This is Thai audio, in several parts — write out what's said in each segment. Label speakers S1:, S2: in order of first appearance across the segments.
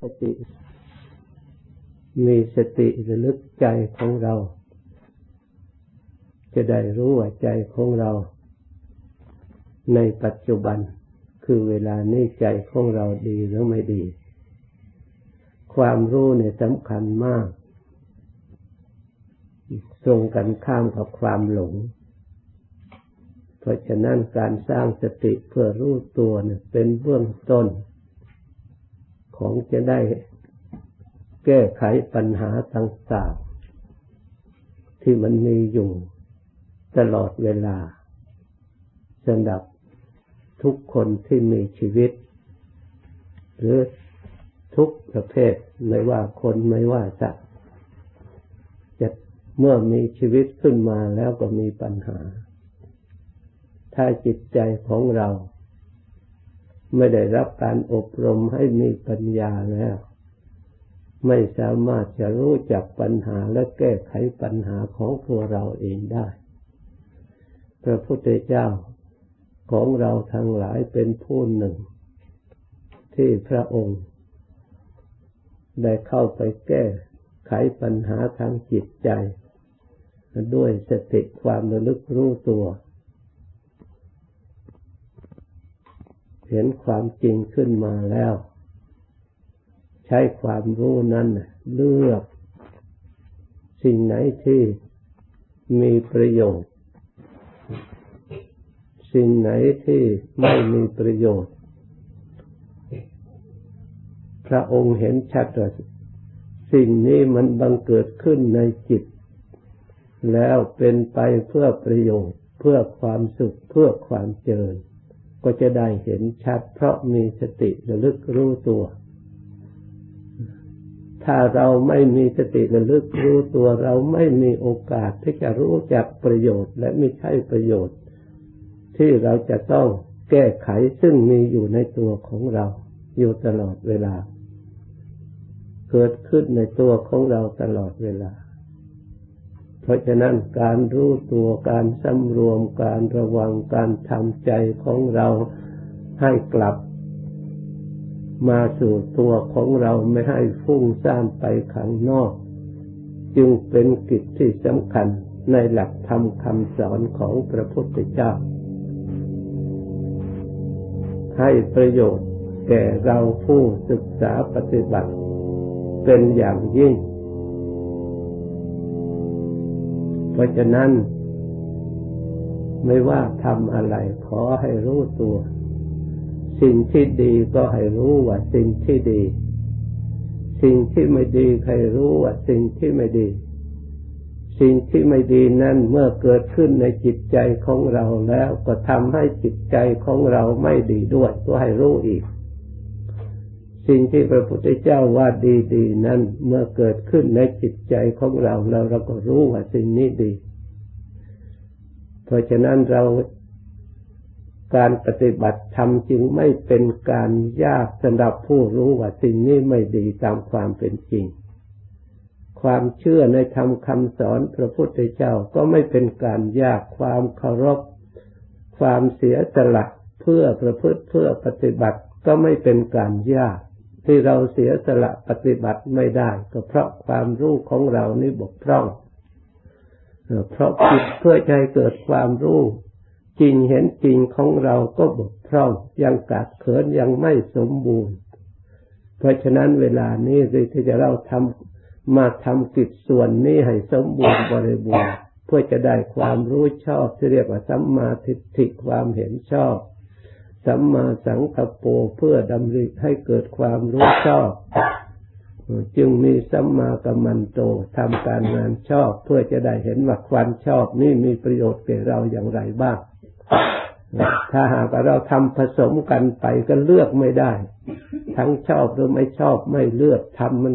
S1: สติ มีสติระลึกใจของเรา จะได้รู้ว่าใจของเรา ในปัจจุบันคือเวลานี้ใจของเราดีหรือไม่ดี ความรู้เนี่ยสำคัญมากตรงกันข้ามกับความหลง เพราะฉะนั้นการสร้างสติเพื่อรู้ตัวเนี่ยเป็นเบื้องต้น ของจะได้แก้ไขปัญหาต่างๆ ที่มันมีอยู่ตลอดเวลาสำหรับทุกคนที่มีชีวิต หรือทุกประเภทไม่ว่าคนไม่ว่าสัตว์จะเมื่อมีชีวิตขึ้นมาแล้วก็มีปัญหา ถ้าจิตใจของเรา ไม่ได้รับการอบรมให้มีปัญญาแล้ว ไม่สามารถจะรู้จักปัญหาและแก้ไขปัญหาของตัวเราเองได้ พระพุทธเจ้าของเราทั้งหลายเป็นผู้หนึ่ง ที่พระองค์ ได้เข้าไปแก้ไขปัญหาทางจิตใจ ด้วยสติความระลึกรู้ตัว เห็นความจริงขึ้นมาแล้ว ใช้ความรู้นั้นเลือก สิ่งไหนที่มีประโยชน์ สิ่งไหนที่ไม่มีประโยชน์ พระองค์เห็นชัดว่าสิ่งนี้มันบังเกิดขึ้นในจิต แล้วเป็นไปเพื่อประโยชน์ เพื่อความสุขเพื่อความเจริญ ก็จะได้เห็นชัด เพราะมีสติระลึกรู้ตัว ถ้าเราไม่มีสติระลึกรู้ตัว เราไม่มีโอกาสที่จะรู้จักประโยชน์และไม่ใช่ประโยชน์ ที่เราจะต้องแก้ไขซึ่งมีอยู่ในตัวของเรา อยู่ตลอดเวลา เกิดขึ้นในตัวของเราตลอดเวลา เพราะฉะนั้นการรู้ตัวการสำรวมการระวังการทำใจของเราให้กลับมาสู่ตัวของเราไม่ให้ฟุ้งซ่านไปข้างนอก จึงเป็นกิจที่สำคัญในหลักธรรมคำสอนของพระพุทธเจ้า ให้ประโยชน์แก่เราผู้ศึกษาปฏิบัติเป็นอย่างยิ่ง ราะฉะนั้น ไม่ว่าทำอะไร ขอให้รู้ตัว สิ่งที่ดีก็ให้รู้ว่าสิ่งที่ดี สิ่งที่ไม่ดีให้รู้ว่าสิ่งที่ไม่ดี สิ่งที่ไม่ดีนั้นเมื่อเกิดขึ้นในจิตใจของเราแล้วก็ทำให้จิตใจของเราไม่ดีด้วยก็ให้รู้อีก สิ่งที่พระพุทธเจ้าว่าดีๆนั้นเมื่อเกิดขึ้นในจิตใจของเราแล้วเราก็รู้ว่าสิ่งนี้ดี เพราะฉะนั้นเราการปฏิบัติธรรมจึงไม่เป็นการยากสำหรับผู้รู้ว่าสิ่งนี้ไม่ดีตามความเป็นจริง ความเชื่อในธรรมคำสอนพระพุทธเจ้าก็ไม่เป็นการยากความเคารพ ความเสียสละเพื่อประพฤติเพื่อปฏิบัติก็ไม่เป็นการยาก ที่เราเสียสละปฏิบัติไม่ได้ ก็เพราะความรู้ของเรานี่บกพร่อง เพราะจิตเพื่อใจเกิดความรู้จริงเห็นจริงของเราก็บกพร่องยังกัดเขินยังไม่สมบูรณ์ เพราะฉะนั้นเวลานี้ที่จะเราทำมาทำกิจส่วนนี้ให้สมบูรณ์บริบูรณ์เพื่อจะได้ความรู้ชอบที่เรียกว่าสัมมาทิฏฐิความเห็นชอบ สัมมาสังคโปเพื่อดำริให้เกิดความรู้ชอบ จึงมีสัมมากัมมันโตทำการงานชอบ เพื่อจะได้เห็นว่าความชอบนี่มีประโยชน์แก่เราอย่างไรบ้าง ถ้าหากเราทำผสมกันไปก็เลือกไม่ได้ ทั้งชอบหรือไม่ชอบไม่เลือกทำมัน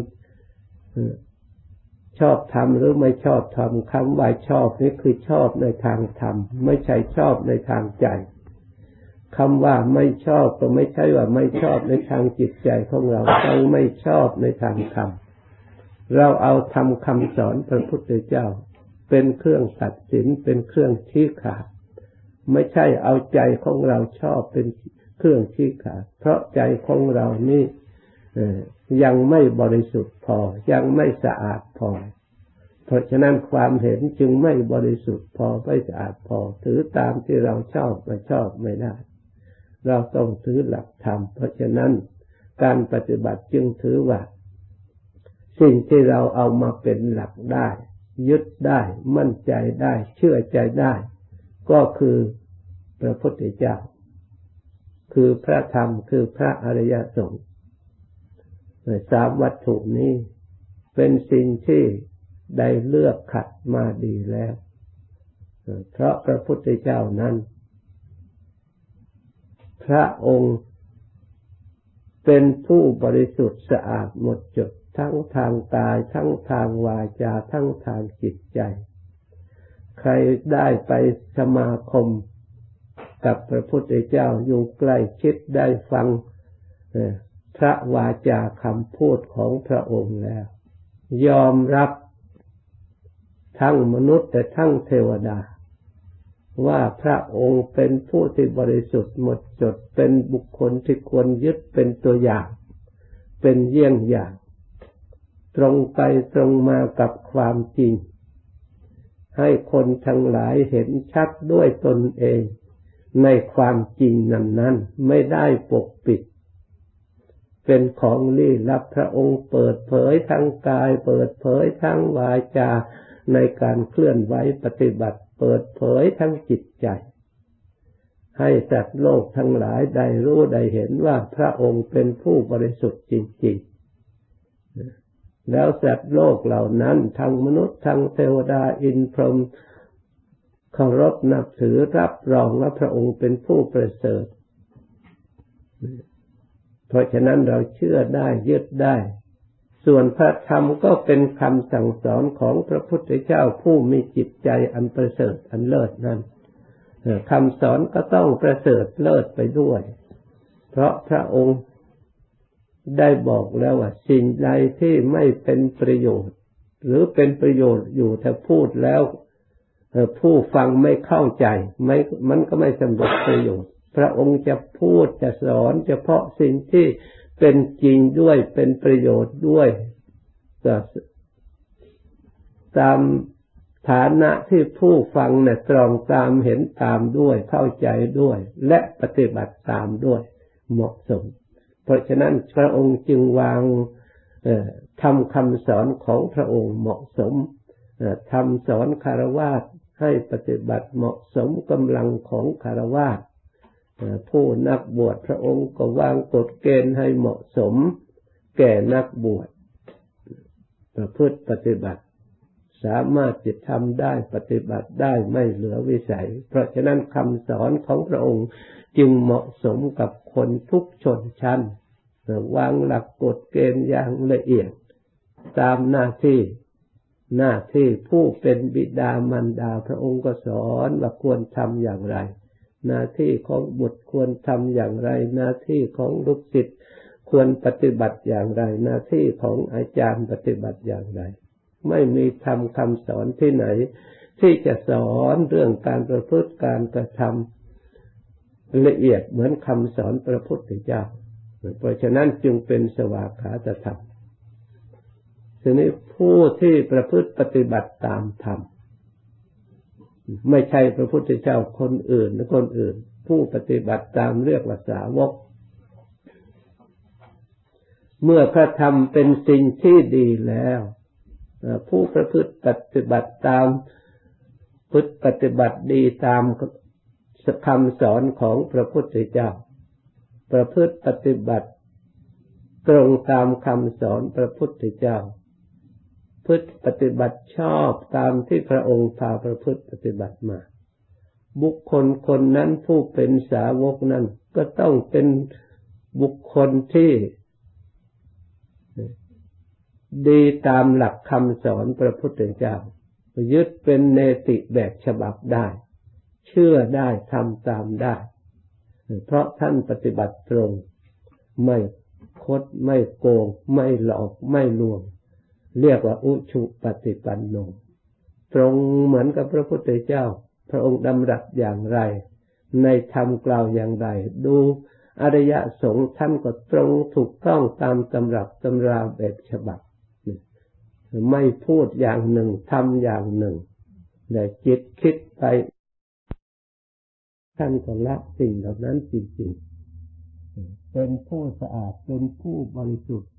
S1: ชอบทำหรือไม่ชอบทำคำว่าชอบนี่คือชอบในทางธรรมไม่ใช่ชอบในทางใจ คำว่าไม่ชอบก็ไม่ใช่ว่าไม่ชอบในทางจิตใจของเราต้องไม่ชอบในทางธรรมเราเอาทำคำสอนพระพุทธเจ้า เป็นเครื่องตัดสินเป็นเครื่องชี้ขาดไม่ใช่เอาใจของเราชอบเป็นเครื่องชี้ขาดเพราะใจของเรานี่ยังไม่บริสุทธิ์พอ ยังไม่สะอาดพอ เพราะฉะนั้นความเห็นจึงไม่บริสุทธิ์พอไม่สะอาดพอ ถือตามที่เราชอบไม่ชอบไม่ได้ เราต้องถือหลักธรรม เพราะฉะนั้นการปฏิบัติจึงถือว่า สิ่งที่เราเอามาเป็นหลักได้ ยึดได้มั่นใจได้ เชื่อใจได้ ก็คือพระพุทธเจ้า คือพระธรรมคือพระอริยสงฆ์สามวัตถุนี้เป็นสิ่งที่ได้เลือกขัดมาดีแล้ว เพราะพระพุทธเจ้านั้น พระองค์เป็นผู้บริสุทธิ์สะอาดหมดจดทั้งทางกายทั้งทางวาจาทั้งทางจิตใจ ใครได้ไปสมาคมกับพระพุทธเจ้าอยู่ใกล้ชิดได้ฟังพระวาจาคำพูดของพระองค์แล้ว ยอมรับทั้งมนุษย์แต่ทั้งเทวดา ว่าพระองค์เป็นผู้ที่บริสุทธิ์หมดจดเป็นบุคคลที่ควรยึดเป็นตัวอย่าง เป็นเยี่ยงอย่าง ตรงไปตรงมากับความจริง ให้คนทั้งหลายเห็นชัดด้วยตนเอง ในความจริงนั้นนั้นไม่ได้ปกปิด เป็นของลี้ลับพระองค์เปิดเผยทั้งกาย เปิดเผยทั้งวาจาในการเคลื่อนไหวปฏิบัติ เปิดเผยทั้งจิตใจ ให้สัตว์โลกทั้งหลายได้รู้ได้เห็นว่าพระองค์เป็นผู้บริสุทธิ์จริง ๆ แล้วสัตว์โลกเหล่านั้นทั้งมนุษย์ทั้งเทวดาอินพรหมเคารพนับถือรับรองว่าพระองค์เป็นผู้ประเสริฐ เพราะฉะนั้นเราเชื่อได้ยึดได้ ส่วนพระธรรมก็เป็นคำสั่งสอนของพระพุทธเจ้าผู้มีจิตใจอันประเสริฐอันเลิศนั้นคำสอนก็ต้องประเสริฐเลิศไปด้วย เพราะพระองค์ได้บอกแล้วว่าสิ่งใดที่ไม่เป็นประโยชน์ หรือเป็นประโยชน์อยู่ถ้าพูดแล้วผู้ฟังไม่เข้าใจไม่มันก็ไม่สำเร็จประโยชน์ พระองค์จะพูดจะสอนเฉพาะสิ่งที่ เป็นจริงด้วยเป็นประโยชน์ด้วยตามฐานะที่ผู้ฟังเนี่ยตรองตามเห็นตามด้วย เข้าใจด้วย และปฏิบัติตามด้วย เหมาะสม เพราะฉะนั้นพระองค์จึงวางทำคำสอนของพระองค์เหมาะสมทำสอนคารวะให้ปฏิบัติเหมาะสมกำลังของคารวะ ผู้นักบวชพระองค์ก็วางกฎเกณฑ์ให้เหมาะสม แก่นักบวชประพฤติปฏิบัติ สามารถจะทำได้ปฏิบัติได้ไม่เหลือวิสัย เพราะฉะนั้นคำสอนของพระองค์จึงเหมาะสมกับคนทุกชนชั้นวางหลักกฎเกณฑ์อย่างละเอียด ตามหน้าที่หน้าที่ผู้เป็นบิดามารดาพระองค์ก็สอนว่าควรทำอย่างไร หน้าที่ของบุตรควรทำอย่างไร หน้าที่ของลูกศิษย์ควรปฏิบัติอย่างไร หน้าที่ของอาจารย์ปฏิบัติอย่างไร ไม่มีทำคำสอนที่ไหน ที่จะสอนเรื่องการประพฤติการกระทำละเอียดเหมือนคำสอนพระพุทธเจ้า เพราะฉะนั้นจึงเป็นสวากขาตธรรมทีนี้ผู้ที่ประพฤติปฏิบัติตามธรรม ไม่ใช่พระพุทธเจ้าคนอื่นหรือคนอื่น ผู้ปฏิบัติตามเรียกว่าสาวก เมื่อพระธรรมเป็นสิ่งที่ดีแล้วผู้ประพฤติปฏิบัติตามพุทธปฏิบัติดีตามคำสอนของพระพุทธเจ้า ประพฤติปฏิบัติ ตรงตามคำสอนพระพุทธเจ้า พฤติปฏิบัติชอบตามที่พระองค์พาประพฤติปฏิบัติมา บุคคลคนนั้นผู้เป็นสาวกนั้น ก็ต้องเป็นบุคคลที่ ดีตามหลักคำสอนพระพุทธเจ้ายึดเป็นเนติแบบฉบับได้ เชื่อได้ทำตามได้ เพราะท่านปฏิบัติตรง ไม่คดไม่โกง ไม่หลอกไม่ลวง เรียกว่าอุชุปฏิปันโนตรงเหมือนกับพระพุทธเจ้า พระองค์ดำรัสอย่างไร ในธรรมกล่าวอย่างไร ดูอริยสงฆ์ท่านก็ตรงถูกต้องตามตำรับตำราแบบฉบับ ไม่พูดอย่างหนึ่งทำอย่างหนึ่งแต่จิตคิดไปท่านก็ละสิ่งเหล่านั้นจริงๆเป็นผู้สะอาดเป็นผู้บริสุทธิ์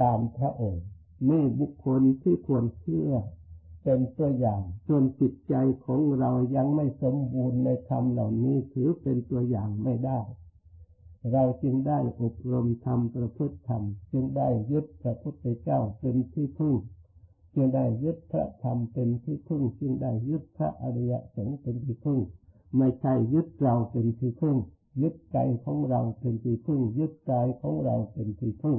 S1: ตามพระองค์ นี่บุคคลที่ควรเชื่อเป็นตัวอย่างส่วนจิตใจของเรายังไม่สมบูรณ์ในธรรมเหล่านี้ถือเป็นตัวอย่างไม่ได้ เราจึงได้อบรมธรรมประพฤติธรรม จึงได้ยึดพระพุทธเจ้าเป็นที่พึ่ง จึงได้ยึดพระธรรมเป็นที่พึ่ง จึงได้ยึดพระอริยสงฆ์เป็นที่พึ่ง ไม่ใช่ยึดเราเป็นที่พึ่ง ยึดใจของเราเป็นที่พึ่ง ยึดใจของเราเป็นที่พึ่ง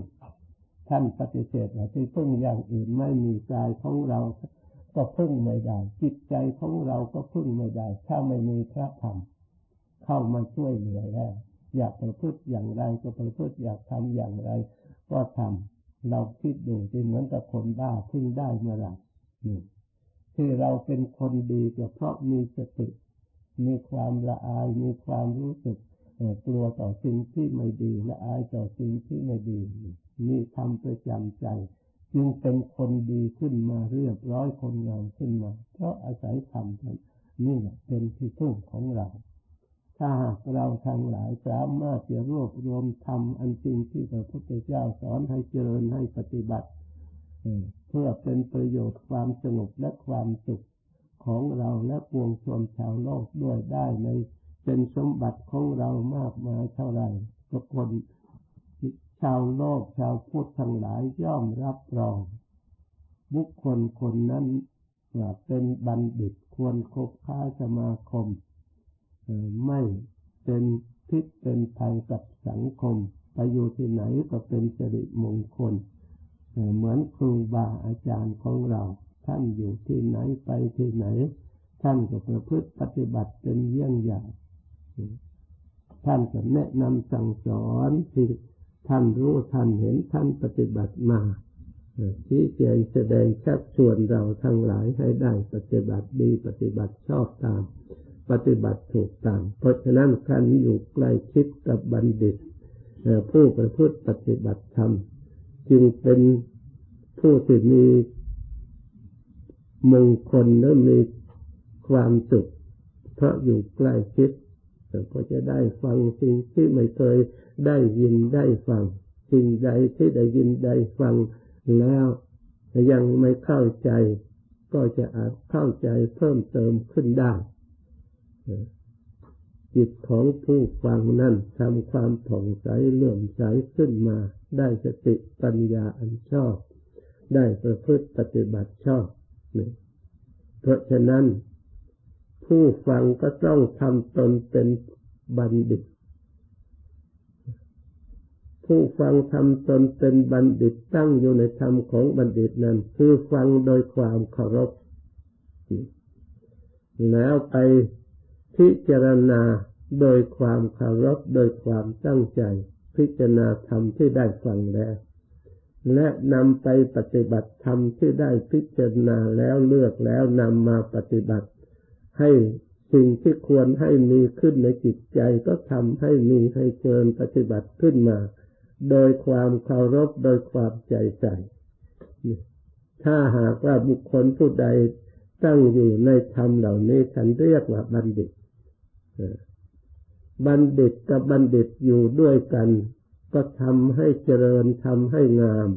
S1: ท่านปฏิเสธว่าที่พึ่งอย่างอื่นไม่มีใจของเราก็พึ่งไม่ได้ จิตใจของเราก็พึ่งไม่ได้ ถ้าไม่มีพระธรรมเข้ามาช่วยเหลือแล้วอยากประพฤติอย่างไรก็ประพฤติอยากทำอย่างไร ก็ทำเราคิดดูที่เหมือนกับคนบ้าพึ่งได้เมื่อไหร่ที่เราเป็นคนดีก็เพราะมีสติ มีความละอายมีความรู้สึกกลัวต่อสิ่งที่ไม่ดีละอายต่อสิ่งที่ไม่ดีมีทำประจำใจ จึงเป็นคนดีขึ้นมาเรียบร้อยคนงามขึ้นมา เพราะอาศัยธรรมนี่แหละเป็นที่พึ่งของเรา ถ้าหากเราทั้งหลายสามารถจะรวบรวมธรรมอันจริงที่พระพุทธเจ้าสอนให้เจริญให้ปฏิบัติเพื่อเป็นประโยชน์ความสงบและความสุขของเราและปวงชนชาวโลกด้วยได้ในเป็นสมบัติของเรามากมายเท่าไหรทุกคน ชาวโลกชาวพุทธทั้งหลายย่อมรับรอง บุคคลคนนั้นเป็นบัณฑิตควรคบค้าสมาคม ไม่เป็นพิษเป็นภัยกับสังคม ไปอยู่ที่ไหนก็เป็นสิริมงคล เหมือนครูบาอาจารย์ของเรา ท่านอยู่ที่ไหนไปที่ไหน ท่านก็ประพฤติปฏิบัติเป็นเยี่ยงอย่าง ท่านก็แนะนำสั่งสอนที่ ท่านรู้ท่านเห็นท่านปฏิบัติมาชี้แจงแสดงชักชวนเราทั้งหลายให้ได้ปฏิบัติดีปฏิบัติชอบตาม ปฏิบัติถูกตาม เพราะฉะนั้นการอยู่ใกล้ชิดกับบัณฑิตผู้ประพฤติปฏิบัติธรรมจึงเป็นผู้ที่มีมงคลและมีความสุขเพราะอยู่ใกล้ชิดก็จะได้ฟังสิ่งที่ไม่เคย ได้ยินได้ฟัง สิ่งใดที่ได้ยินได้ฟังแล้วยังไม่เข้าใจ ก็จะอาจเข้าใจเพิ่มเติมขึ้นได้จิตของผู้ฟังนั้นทำความผ่องใสเลื่อมใสขึ้นมา ได้สติปัญญาอันชอบ ได้ประพฤติปฏิบัติชอบเพราะฉะนั้น ผู้ฟังก็ต้องทำตนเป็นบัณฑิต ผู้ฟังทำตนเป็นบัณฑิตตั้งอยู่ในธรรมของบัณฑิตนั้น คือฟังโดยความเคารพ แล้วไปพิจารณาโดยความเคารพโดยความตั้งใจ พิจารณาธรรมที่ได้ฟังแล้ว และนำไปปฏิบัติธรรมที่ได้พิจารณาแล้วเลือกแล้วนำมาปฏิบัติ ให้สิ่งที่ควรให้มีขึ้นในจิตใจก็ทำให้มีให้เชิญปฏิบัติขึ้นมา โดยความเคารพโดยความใจใส่ถ้าหากว่าบุคคลผู้ใดตั้งอยู่ในธรรมเหล่านี้ฉันเรียกว่าบัณฑิต บัณฑิตกับบัณฑิตอยู่ด้วยกัน ก็ทำให้เจริญทำให้งาม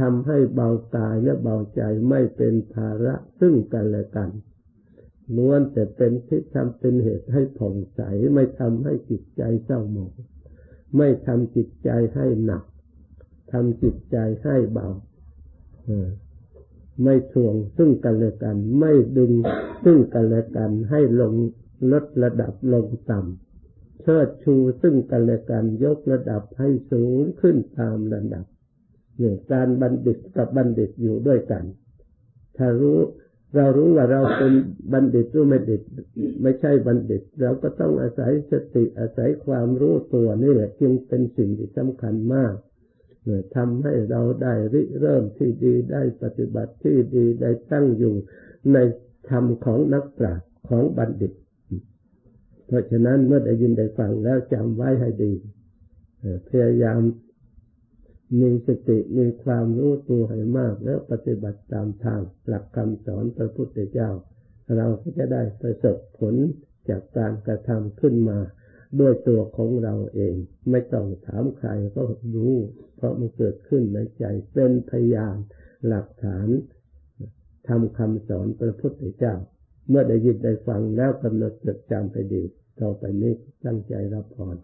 S1: ทำให้เบากายและเบาใจไม่เป็นภาระซึ่งกันและกันล้วนแต่เป็นที่ทำเป็นเหตุให้ผ่องใสไม่ทำให้จิตใจเศร้าหมอง ไม่ทำจิตใจให้หนักทำจิตใจให้เบาไม่ทวงซึ่งกันและกัน ไม่ดึงซึ่งกันและกัน ให้ลงลดระดับลงต่ำเชิดชูซึ่งกันและกัน ยกระดับให้สูงขึ้นตามระดับเนี่ยการบัณฑิตกับบัณฑิตอยู่ด้วยกัน ถ้ารู้ เรารู้ว่าเราเป็นบัณฑิตหรือไม่ดิตไม่ใช่บัณฑิต เราก็ต้องอาศัยสติอาศัยความรู้ตัวนี่แหละจึงเป็นสิ่งที่สำคัญมากเนี่ยทำให้เราได้ริเริ่มที่ดีได้ปฏิบัติที่ดีได้ตั้งอยู่ในธรรมของนักปราชญ์ของบัณฑิต เพราะฉะนั้นเมื่อได้ยินได้ฟังแล้วจำไว้ให้ดีพยายาม มีสติมีความรู้ตัวให้มาก แล้วปฏิบัติตามทางหลักคำสอนพระพุทธเจ้า เราก็จะได้ประสบผลจากการกระทำขึ้นมา ด้วยตัวของเราเอง ไม่ต้องถามใครก็รู้ เพราะมันเกิดขึ้นในใจเป็นพยานหลักฐานทำคำสอนพระพุทธเจ้า เมื่อได้ยินได้ฟังแล้วกำหนดจดจำไปดีต่อไปนี้ตั้งใจรับพร